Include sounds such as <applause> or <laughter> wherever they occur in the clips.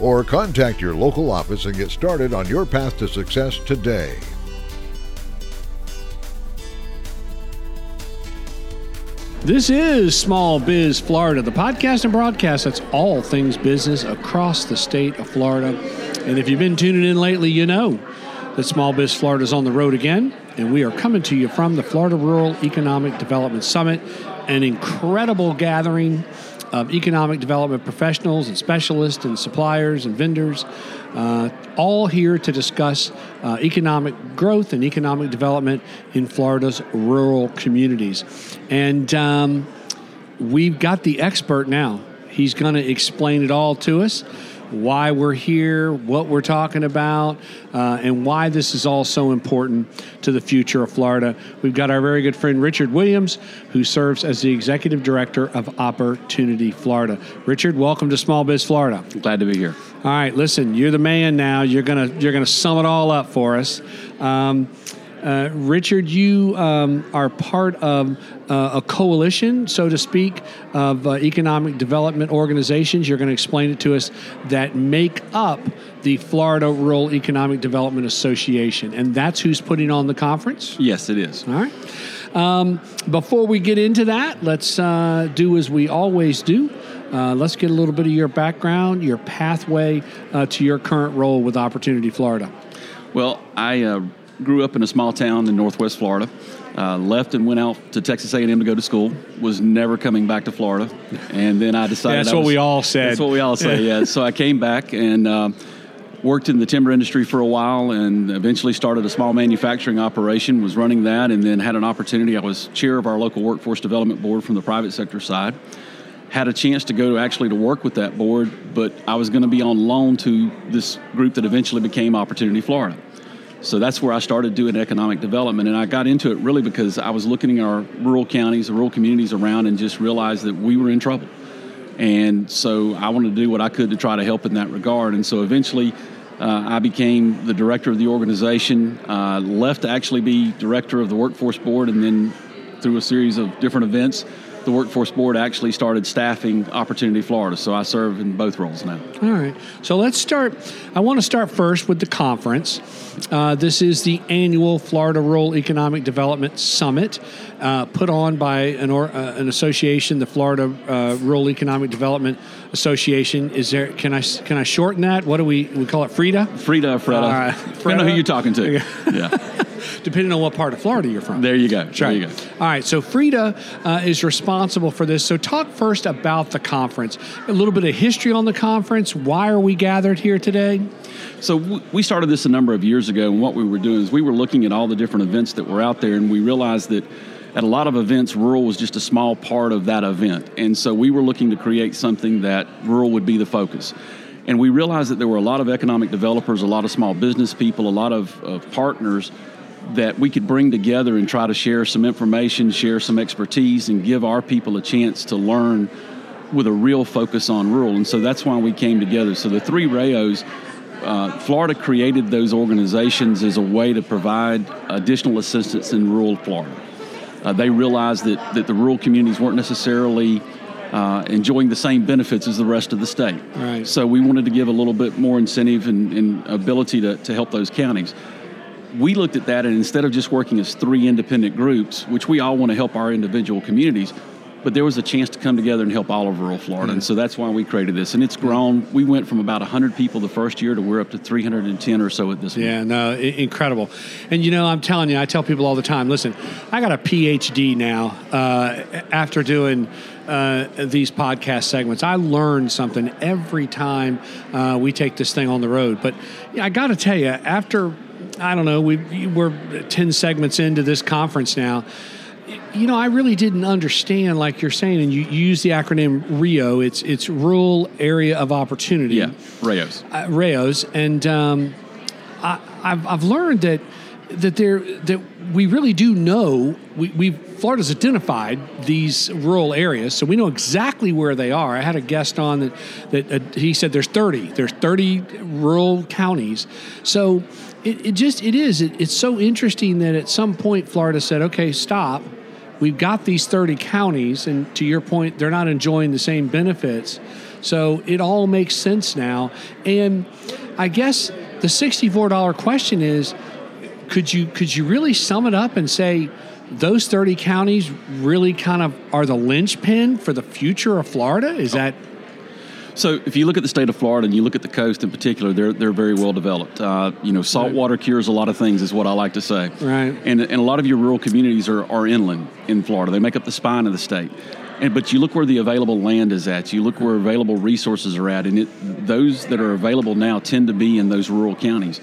or contact your local office and get started on your path to success today. This is Small Biz Florida, the podcast and broadcast that's all things business across the state of Florida. And if you've been tuning in lately, you know that Small Biz Florida is on the road again, and we are coming to you from the Florida Rural Economic Development Summit, an incredible gathering of economic development professionals and specialists and suppliers and vendors, uh, all here to discuss uh, economic growth and economic development in Florida's rural communities. And um, we've got the expert now. He's going to explain it all to us why we're here, what we're talking about, uh, and why this is all so important to the future of Florida. We've got our very good friend Richard Williams, who serves as the executive director of Opportunity Florida. Richard, welcome to Small Biz Florida. Glad to be here. All right, listen, you're the man now. You're gonna you're gonna sum it all up for us. Um, uh, Richard, you um, are part of uh, a coalition, so to speak, of uh, economic development organizations. You're going to explain it to us that make up the Florida Rural Economic Development Association, and that's who's putting on the conference. Yes, it is. All right. Um, before we get into that, let's uh, do as we always do. Uh, let's get a little bit of your background, your pathway uh, to your current role with Opportunity Florida. Well, I uh, grew up in a small town in Northwest Florida. Uh, left and went out to Texas A&M to go to school. Was never coming back to Florida, and then I decided yeah, that's I what was, we all said. That's what we all say. yeah. So I came back and uh, worked in the timber industry for a while, and eventually started a small manufacturing operation. Was running that, and then had an opportunity. I was chair of our local workforce development board from the private sector side. Had a chance to go to actually to work with that board, but I was going to be on loan to this group that eventually became Opportunity Florida. So that's where I started doing economic development. And I got into it really because I was looking at our rural counties, the rural communities around, and just realized that we were in trouble. And so I wanted to do what I could to try to help in that regard. And so eventually, uh, I became the director of the organization, uh, left to actually be director of the workforce board, and then through a series of different events, the workforce board actually started staffing Opportunity Florida. So I serve in both roles now. All right. So let's start. I want to start first with the conference. Uh, this is the annual Florida Rural Economic Development Summit, uh, put on by an, or, uh, an association, the Florida uh, Rural Economic Development Association. Is there? Can I can I shorten that? What do we we call it? Frida. Frida, Freda. All right. <laughs> Depending on who you're talking to. yeah. <laughs> Depending on what part of Florida you're from. There you go. That's There you go. All right. So Frida uh, is responsible for this. So talk first about the conference. A little bit of history on the conference. Why are we gathered here today? So we started this a number of years ago, and what we were doing is we were looking at all the different events that were out there, and we realized that at a lot of events, rural was just a small part of that event. And so we were looking to create something that rural would be the focus. And we realized that there were a lot of economic developers, a lot of small business people, a lot of, of partners that we could bring together and try to share some information, share some expertise, and give our people a chance to learn with a real focus on rural. And so that's why we came together. So the three RAOs, uh, Florida created those organizations as a way to provide additional assistance in rural Florida. Uh, they realized that, that the rural communities weren't necessarily uh, enjoying the same benefits as the rest of the state. Right. So we wanted to give a little bit more incentive and, and ability to, to help those counties. We looked at that, and instead of just working as three independent groups, which we all want to help our individual communities, but there was a chance to come together and help all of rural Florida. And so that's why we created this. And it's grown. We went from about 100 people the first year to we're up to 310 or so at this point. Yeah, no, I- incredible. And you know, I'm telling you, I tell people all the time. Listen, I got a PhD now uh, after doing uh, these podcast segments. I learn something every time uh, we take this thing on the road. But yeah, I got to tell you, after I don't know, we we're 10 segments into this conference now. You know, I really didn't understand, like you're saying, and you, you use the acronym RIO. It's it's Rural Area of Opportunity Yeah, Rayos. uh, and um, I, I've, I've learned that that there that we really do know we, we Florida's identified these rural areas, so we know exactly where they are. I had a guest on that that uh, he said there's 30, there's 30 rural counties. So it, it just it is it, it's so interesting that at some point Florida said, okay, stop. We've got these 30 counties, and to your point, they're not enjoying the same benefits. So it all makes sense now. And I guess the $64 question is could you could you really sum it up and say those 30 counties really kind of are the linchpin for the future of Florida? Is that so if you look at the state of Florida and you look at the coast in particular, they're they're very well developed. Uh, you know, salt water cures a lot of things, is what I like to say. Right. And and a lot of your rural communities are, are inland in Florida. They make up the spine of the state. And but you look where the available land is at. You look where available resources are at, and it, those that are available now tend to be in those rural counties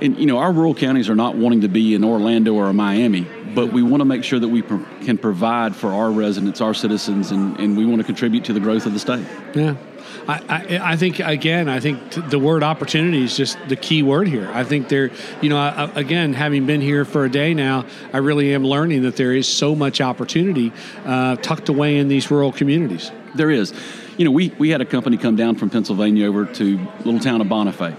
and you know our rural counties are not wanting to be in Orlando or Miami, but we want to make sure that we pro- can provide for our residents, our citizens, and, and we want to contribute to the growth of the state. Yeah. I, I, think again, I think the word opportunity is just the key word here. I think there, you know, I, again, having been here for a day now, I really am learning that there is so much opportunity uh, tucked away in these rural communities. There is. You know, we, we had a company come down from Pennsylvania over to little town of Bonifay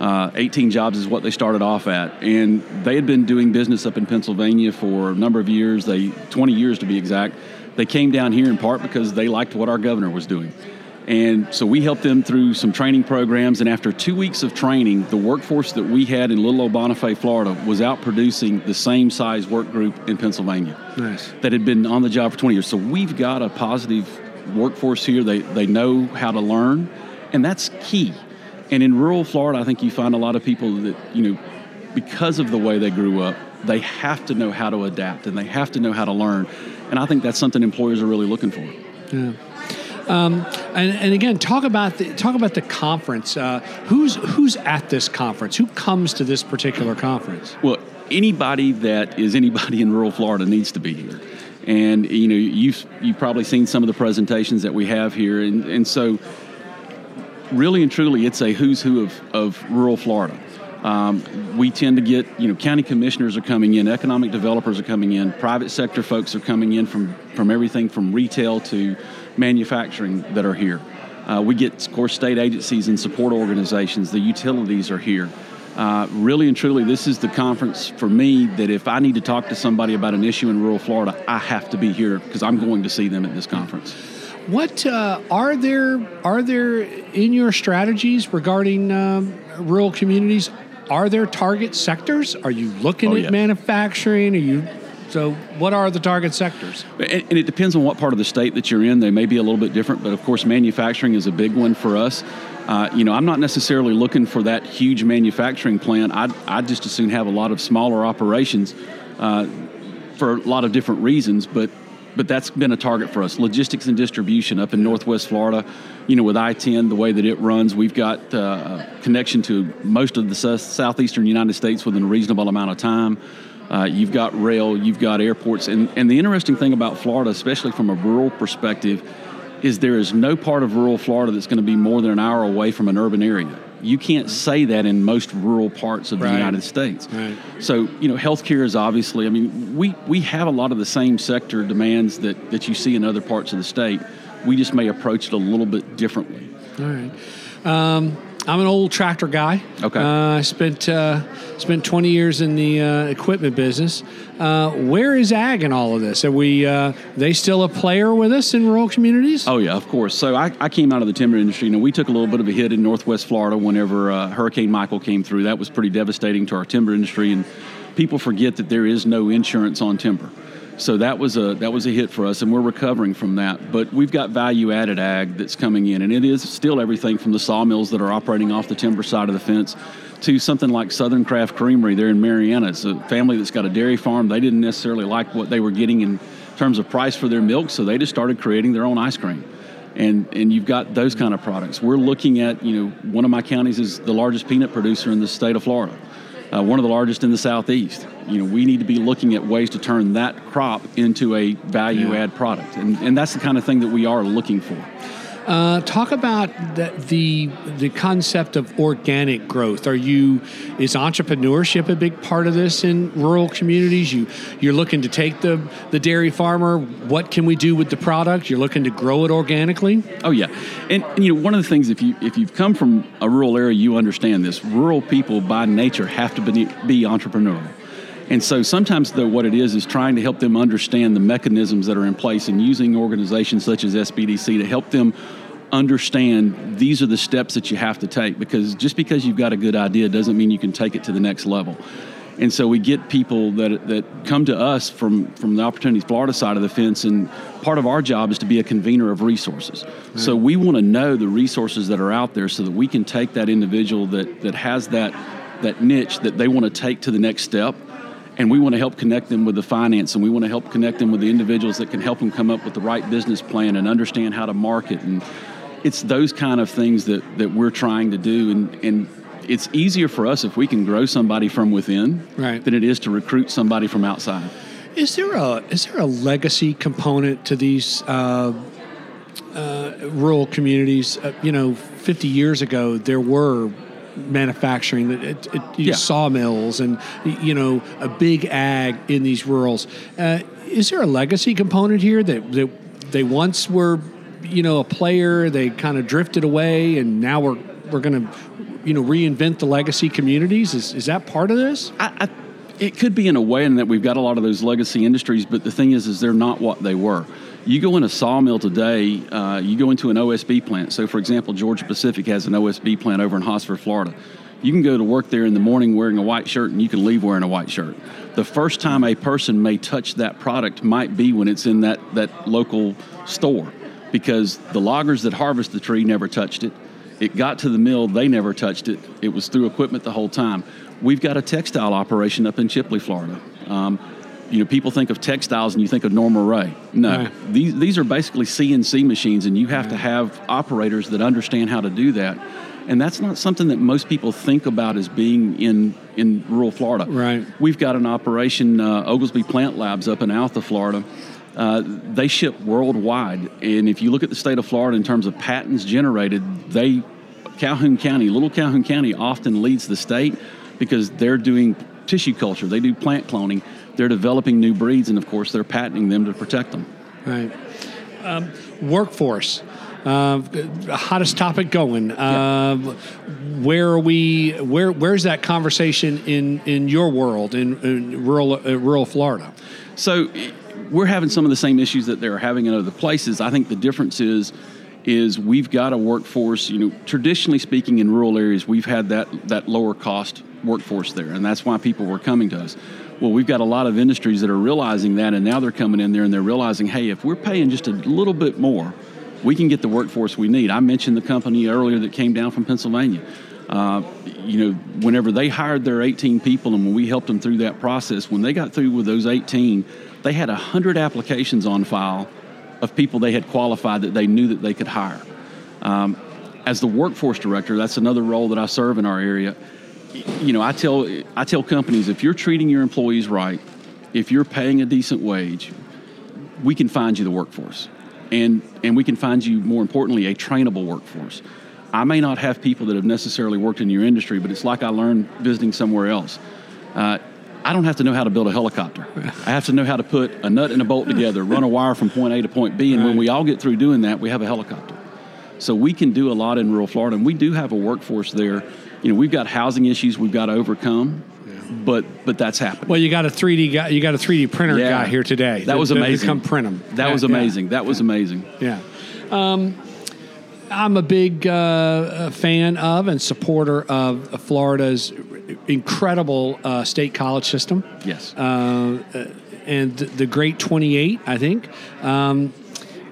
uh, 18 jobs is what they started off at, and they had been doing business up in Pennsylvania for a number of years. They 20 years to be exact. They came down here in part because they liked what our governor was doing. And so we helped them through some training programs. And after two weeks of training, the workforce that we had in Little Old Bonifay, Florida, was out producing the same size work group in Pennsylvania. Nice. That had been on the job for 20 years. So we've got a positive workforce here. They, they know how to learn, and that's key. And in rural Florida, I think you find a lot of people that, you know, because of the way they grew up, they have to know how to adapt and they have to know how to learn. And I think that's something employers are really looking for. Yeah. Um, and, and, again, talk about the talk about the conference. Uh, who's who's at this conference? Who comes to this particular conference? Well, anybody that is anybody in rural Florida needs to be here. And you know, you've you've probably seen some of the presentations that we have here, and and so really and truly, it's a who's who of, of rural Florida. Um, we tend to get, you know, county commissioners are coming in, economic developers are coming in, private sector folks are coming in from, from everything from retail to manufacturing that are here. Uh, we get, of course, state agencies and support organizations. The utilities are here. Uh, really and truly, this is the conference for me that if I need to talk to somebody about an issue in rural Florida, I have to be here because I'm going to see them at this conference. What uh, are there are there in your strategies regarding um, rural communities? Are there target sectors? Are you looking oh, at yeah. manufacturing? Are you so? What are the target sectors? And, and, it depends on what part of the state that you're in. They may be a little bit different, but of course, manufacturing is a big one for us. Uh, you know, I'm not necessarily looking for that huge manufacturing plant. I'd, I'd just as soon have a lot of smaller operations uh, for a lot of different reasons, but but that's been a target for us. Logistics and distribution up in Northwest Florida, you know, with I-10, the way that it runs, we've got uh, connection to most of the southeastern United States within a reasonable amount of time. Uh, you've got rail, you've got airports, and, and the interesting thing about Florida, especially from a rural perspective, is there is no part of rural Florida that's going to be more than an hour away from an urban area. You can't say that in most rural parts of right. the United States. Right. So, you know, healthcare is obviously, I mean, we, we have a lot of the same sector demands that, that you see in other parts of the state. We just may approach it a little bit differently. All right. Um, I'm an old tractor guy. Okay. Uh, I spent uh, spent 20 years in the uh, equipment business. Uh, where is ag in all of this? Are we uh, they still a player with us in rural communities? Oh yeah, of course. So I, I came out of the timber industry. You know, we took a little bit of a hit in Northwest Florida whenever uh, Hurricane Michael came through. That was pretty devastating to our timber industry, and people forget that there is no insurance on timber. So that was a that was a hit for us, and we're recovering from that. But we've got value added ag that's coming in, and it is still everything from the sawmills that are operating off the timber side of the fence to something like Southern Craft Creamery there in Marianna. It's a family that's got a dairy farm. They didn't necessarily like what they were getting in terms of price for their milk, so they just started creating their own ice cream. And, and you've got those kind of products. We're looking at, you know, one of my counties is the largest peanut producer in the state of Florida uh, one of the largest in the southeast. You know, we need to be looking at ways to turn that crop into a value Yeah. add product, and and that's the kind of thing that we are looking for. Uh, talk about the, the the concept of organic growth. Are you is entrepreneurship a big part of this in rural communities? You you're looking to take the the dairy farmer. What can we do with the product? You're looking to grow it organically. Oh yeah, and, and you know one of the things if you if you've come from a rural area, you understand this. Rural people by nature have to be, be entrepreneurial. And so sometimes, though, what it is is trying to help them understand the mechanisms that are in place and using organizations such as SBDC to help them understand these are the steps that you have to take because just because you've got a good idea doesn't mean you can take it to the next level. And so we get people that, that come to us from, from the Opportunities Florida side of the fence, and part of our job is to be a convener of resources. Mm-hmm. So we want to know the resources that are out there so that we can take that individual that, that has that, that niche that they want to take to the next step and we want to help connect them with the finance and we want to help connect them with the individuals that can help them come up with the right business plan and understand how to market. And it's those kind of things that, that we're trying to do. And, and it's easier for us if we can grow somebody from within right. than it is to recruit somebody from outside. Is there a is there a legacy component to these uh, uh, rural communities? Uh, you know 50 years ago there were manufacturing, it, it, yeah. sawmills, and you know a big ag in these rurals. Uh, is there a legacy component here that, that they once were, you know, a player, they kind of drifted away, and now we're we're going to, you know, reinvent the legacy communities? Is is that part of this? I, I, it could be in a way in that we've got a lot of those legacy industries, but the thing is, is they're not what they were. You go in a sawmill today, uh, you go into an OSB plant. So, for example, Georgia Pacific has an OSB plant over in Hosford, Florida. You can go to work there in the morning wearing a white shirt and you can leave wearing a white shirt. The first time a person may touch that product might be when it's in that, that local store because the loggers that harvest the tree never touched it. It got to the mill, they never touched it. It was through equipment the whole time. We've got a textile operation up in Chipley, Florida. Um, you know, people think of textiles and you think of Norma Rae. No, right. these these are basically CNC machines, and you have right. to have operators that understand how to do that. And that's not something that most people think about as being in in rural Florida. Right. We've got an operation, uh, Oglesby Plant Labs, up in Altha, Florida. Uh, they ship worldwide, and if you look at the state of Florida in terms of patents generated, they Calhoun County, Little Calhoun County, often leads the state because they're doing tissue culture. They do plant cloning they're developing new breeds, and of course, they're patenting them to protect them. Right. Um, workforce. Uh, hottest topic going. Uh, Where are we? Where Where's that conversation in in your world in, in rural uh, rural Florida? So we're having some of the same issues that they're having in other places. I think the difference is is we've got a workforce. You know, traditionally speaking, in rural areas, we've had that that lower cost workforce there, and that's why people were coming to us. Well, we've got a lot of industries that are realizing that, and now they're coming in there and they're realizing, hey, if we're paying just a little bit more, we can get the workforce we need. I mentioned the company earlier that came down from Pennsylvania. Uh, you know, whenever they hired their 18 people and when we helped them through that process, when they got through with those 18, they had 100 applications on file of people they had qualified that they knew that they could hire. Um, as the workforce director, that's another role that I serve in our area you know, I tell I tell companies if you're treating your employees right, if you're paying a decent wage, we can find you the workforce, and and we can find you more importantly a trainable workforce. I may not have people that have necessarily worked in your industry, but it's like I learned visiting somewhere else. Uh, I don't have to know how to build a helicopter. I have to know how to put a nut and a bolt together, run a wire from point A to point B, and right. when we all get through doing that, we have a helicopter. So we can do a lot in rural Florida, and we do have a workforce there you know, we've got housing issues we've got to overcome. But but that's happening. Well, you got a 3D guy. You got a 3D printer yeah. guy here today. That, that was amazing. come print them. That yeah, was amazing. Yeah. That was amazing. Yeah. Um, I'm a big uh, fan of and supporter of Florida's incredible uh, state college system. Yes. Uh, and the Great 28, I think. Um,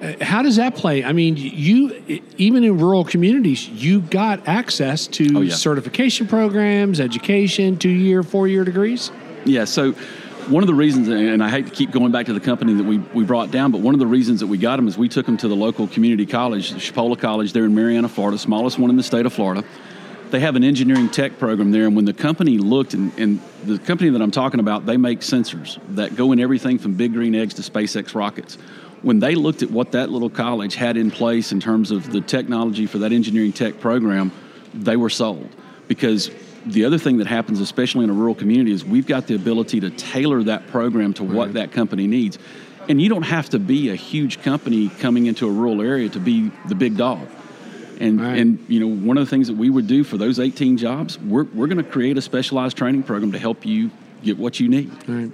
Uh, how does that play? I mean, you even in rural communities, you got access to oh, yeah. certification programs, education, two year, four year degrees. Yeah. So one of the reasons, and I hate to keep going back to the company that we, we brought down, but one of the reasons that we got them is we took them to the local community college, Chipola College, there in Marianna, Florida, smallest one in the state of Florida. They have an engineering tech program there, and when the company looked, and, and the company that I'm talking about, they make sensors that go in everything from big green eggs to SpaceX rockets when they looked at what that little college had in place in terms of the technology for that engineering tech program, they were sold because the other thing that happens, especially in a rural community, is we've got the ability to tailor that program to what that company needs. And you don't have to be a huge company coming into a rural area to be the big dog. And, Right. and you know one of the things that we would do for those 18 jobs, we're, we're going to create a specialized training program to help you get what you need. Right.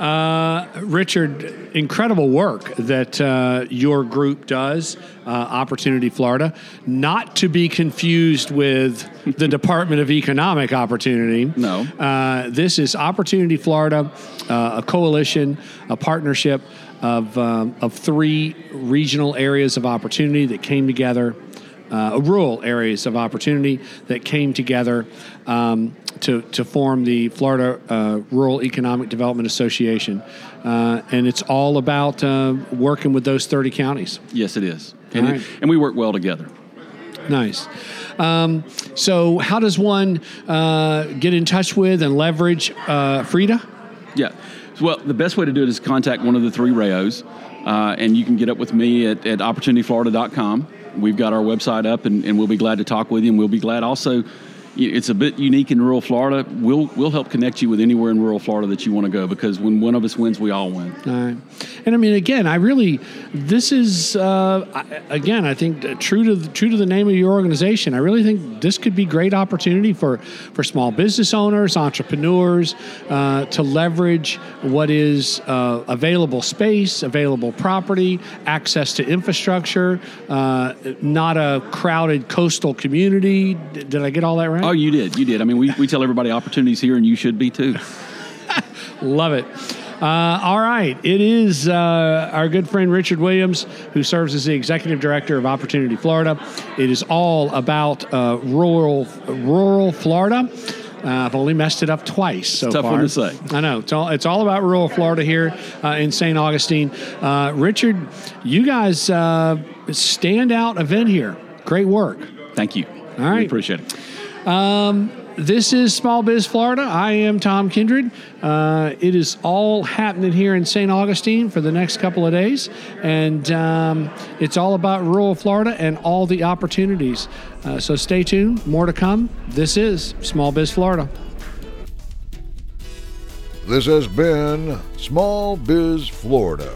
Uh, Richard, incredible work that uh, your group does, uh, Opportunity Florida, not to be confused with the <laughs> Department of Economic Opportunity. No. Uh, this is Opportunity Florida, uh, a coalition, a partnership of, um, of three regional areas of opportunity that came together uh, rural areas of opportunity that came together um, to, to form the Florida uh, Rural Economic Development Association. Uh, and it's all about uh, working with those 30 counties. Yes, it is, and, right. and we work well together. Nice. Um, so, how does one uh, get in touch with and leverage uh, Frida? Yeah. Well, the best way to do it is contact one of the three Rayos, uh, and you can get up with me at, at opportunityflorida.com. We've got our website up, and, and we'll be glad to talk with you. And we'll be glad also. It's a bit unique in rural Florida. We'll we'll help connect you with anywhere in rural Florida that you want to go because when one of us wins, we all win. All right. And I mean, again, I really, this is uh, I- again, I think true to the, true to the name of your organization. I really think this could be great opportunity for for small business owners, entrepreneurs, uh, to leverage what is uh, available space, available property, access to infrastructure, uh, not a crowded coastal community. Did I get all that right? Oh, you did, you did. I mean, we, we tell everybody opportunities here, and you should be too. <laughs> Love it. Uh, all right. It is uh, our good friend Richard Williams, who serves as the executive director of Opportunity Florida. It is all about uh, rural, rural Florida. Uh, I've only messed it up twice so tough far. one to say. I know. It's all, it's all about rural Florida here uh, in St. Augustine. Uh, Richard, you guys uh, standout event here. Great work. Thank you. All right. we appreciate it. This is Small Biz Florida. I am Tom Kindred. Uh, it is all happening here in St. Augustine for the next couple of days, and um, it's all about rural Florida and all the opportunities. Uh, so stay tuned. More to come. This is Small Biz Florida. This has been Small Biz Florida,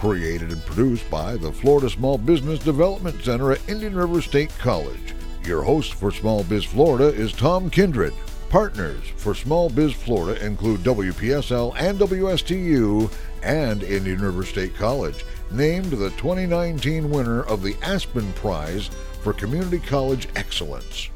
created and produced by the Florida Small Business Development Center at Indian River State College. Your host for Small Biz Florida is Tom Kindred. Partners for Small Biz Florida include WPSL and WSTU and Indian River State College, named the 2019 winner of the Aspen Prize for Community College Excellence.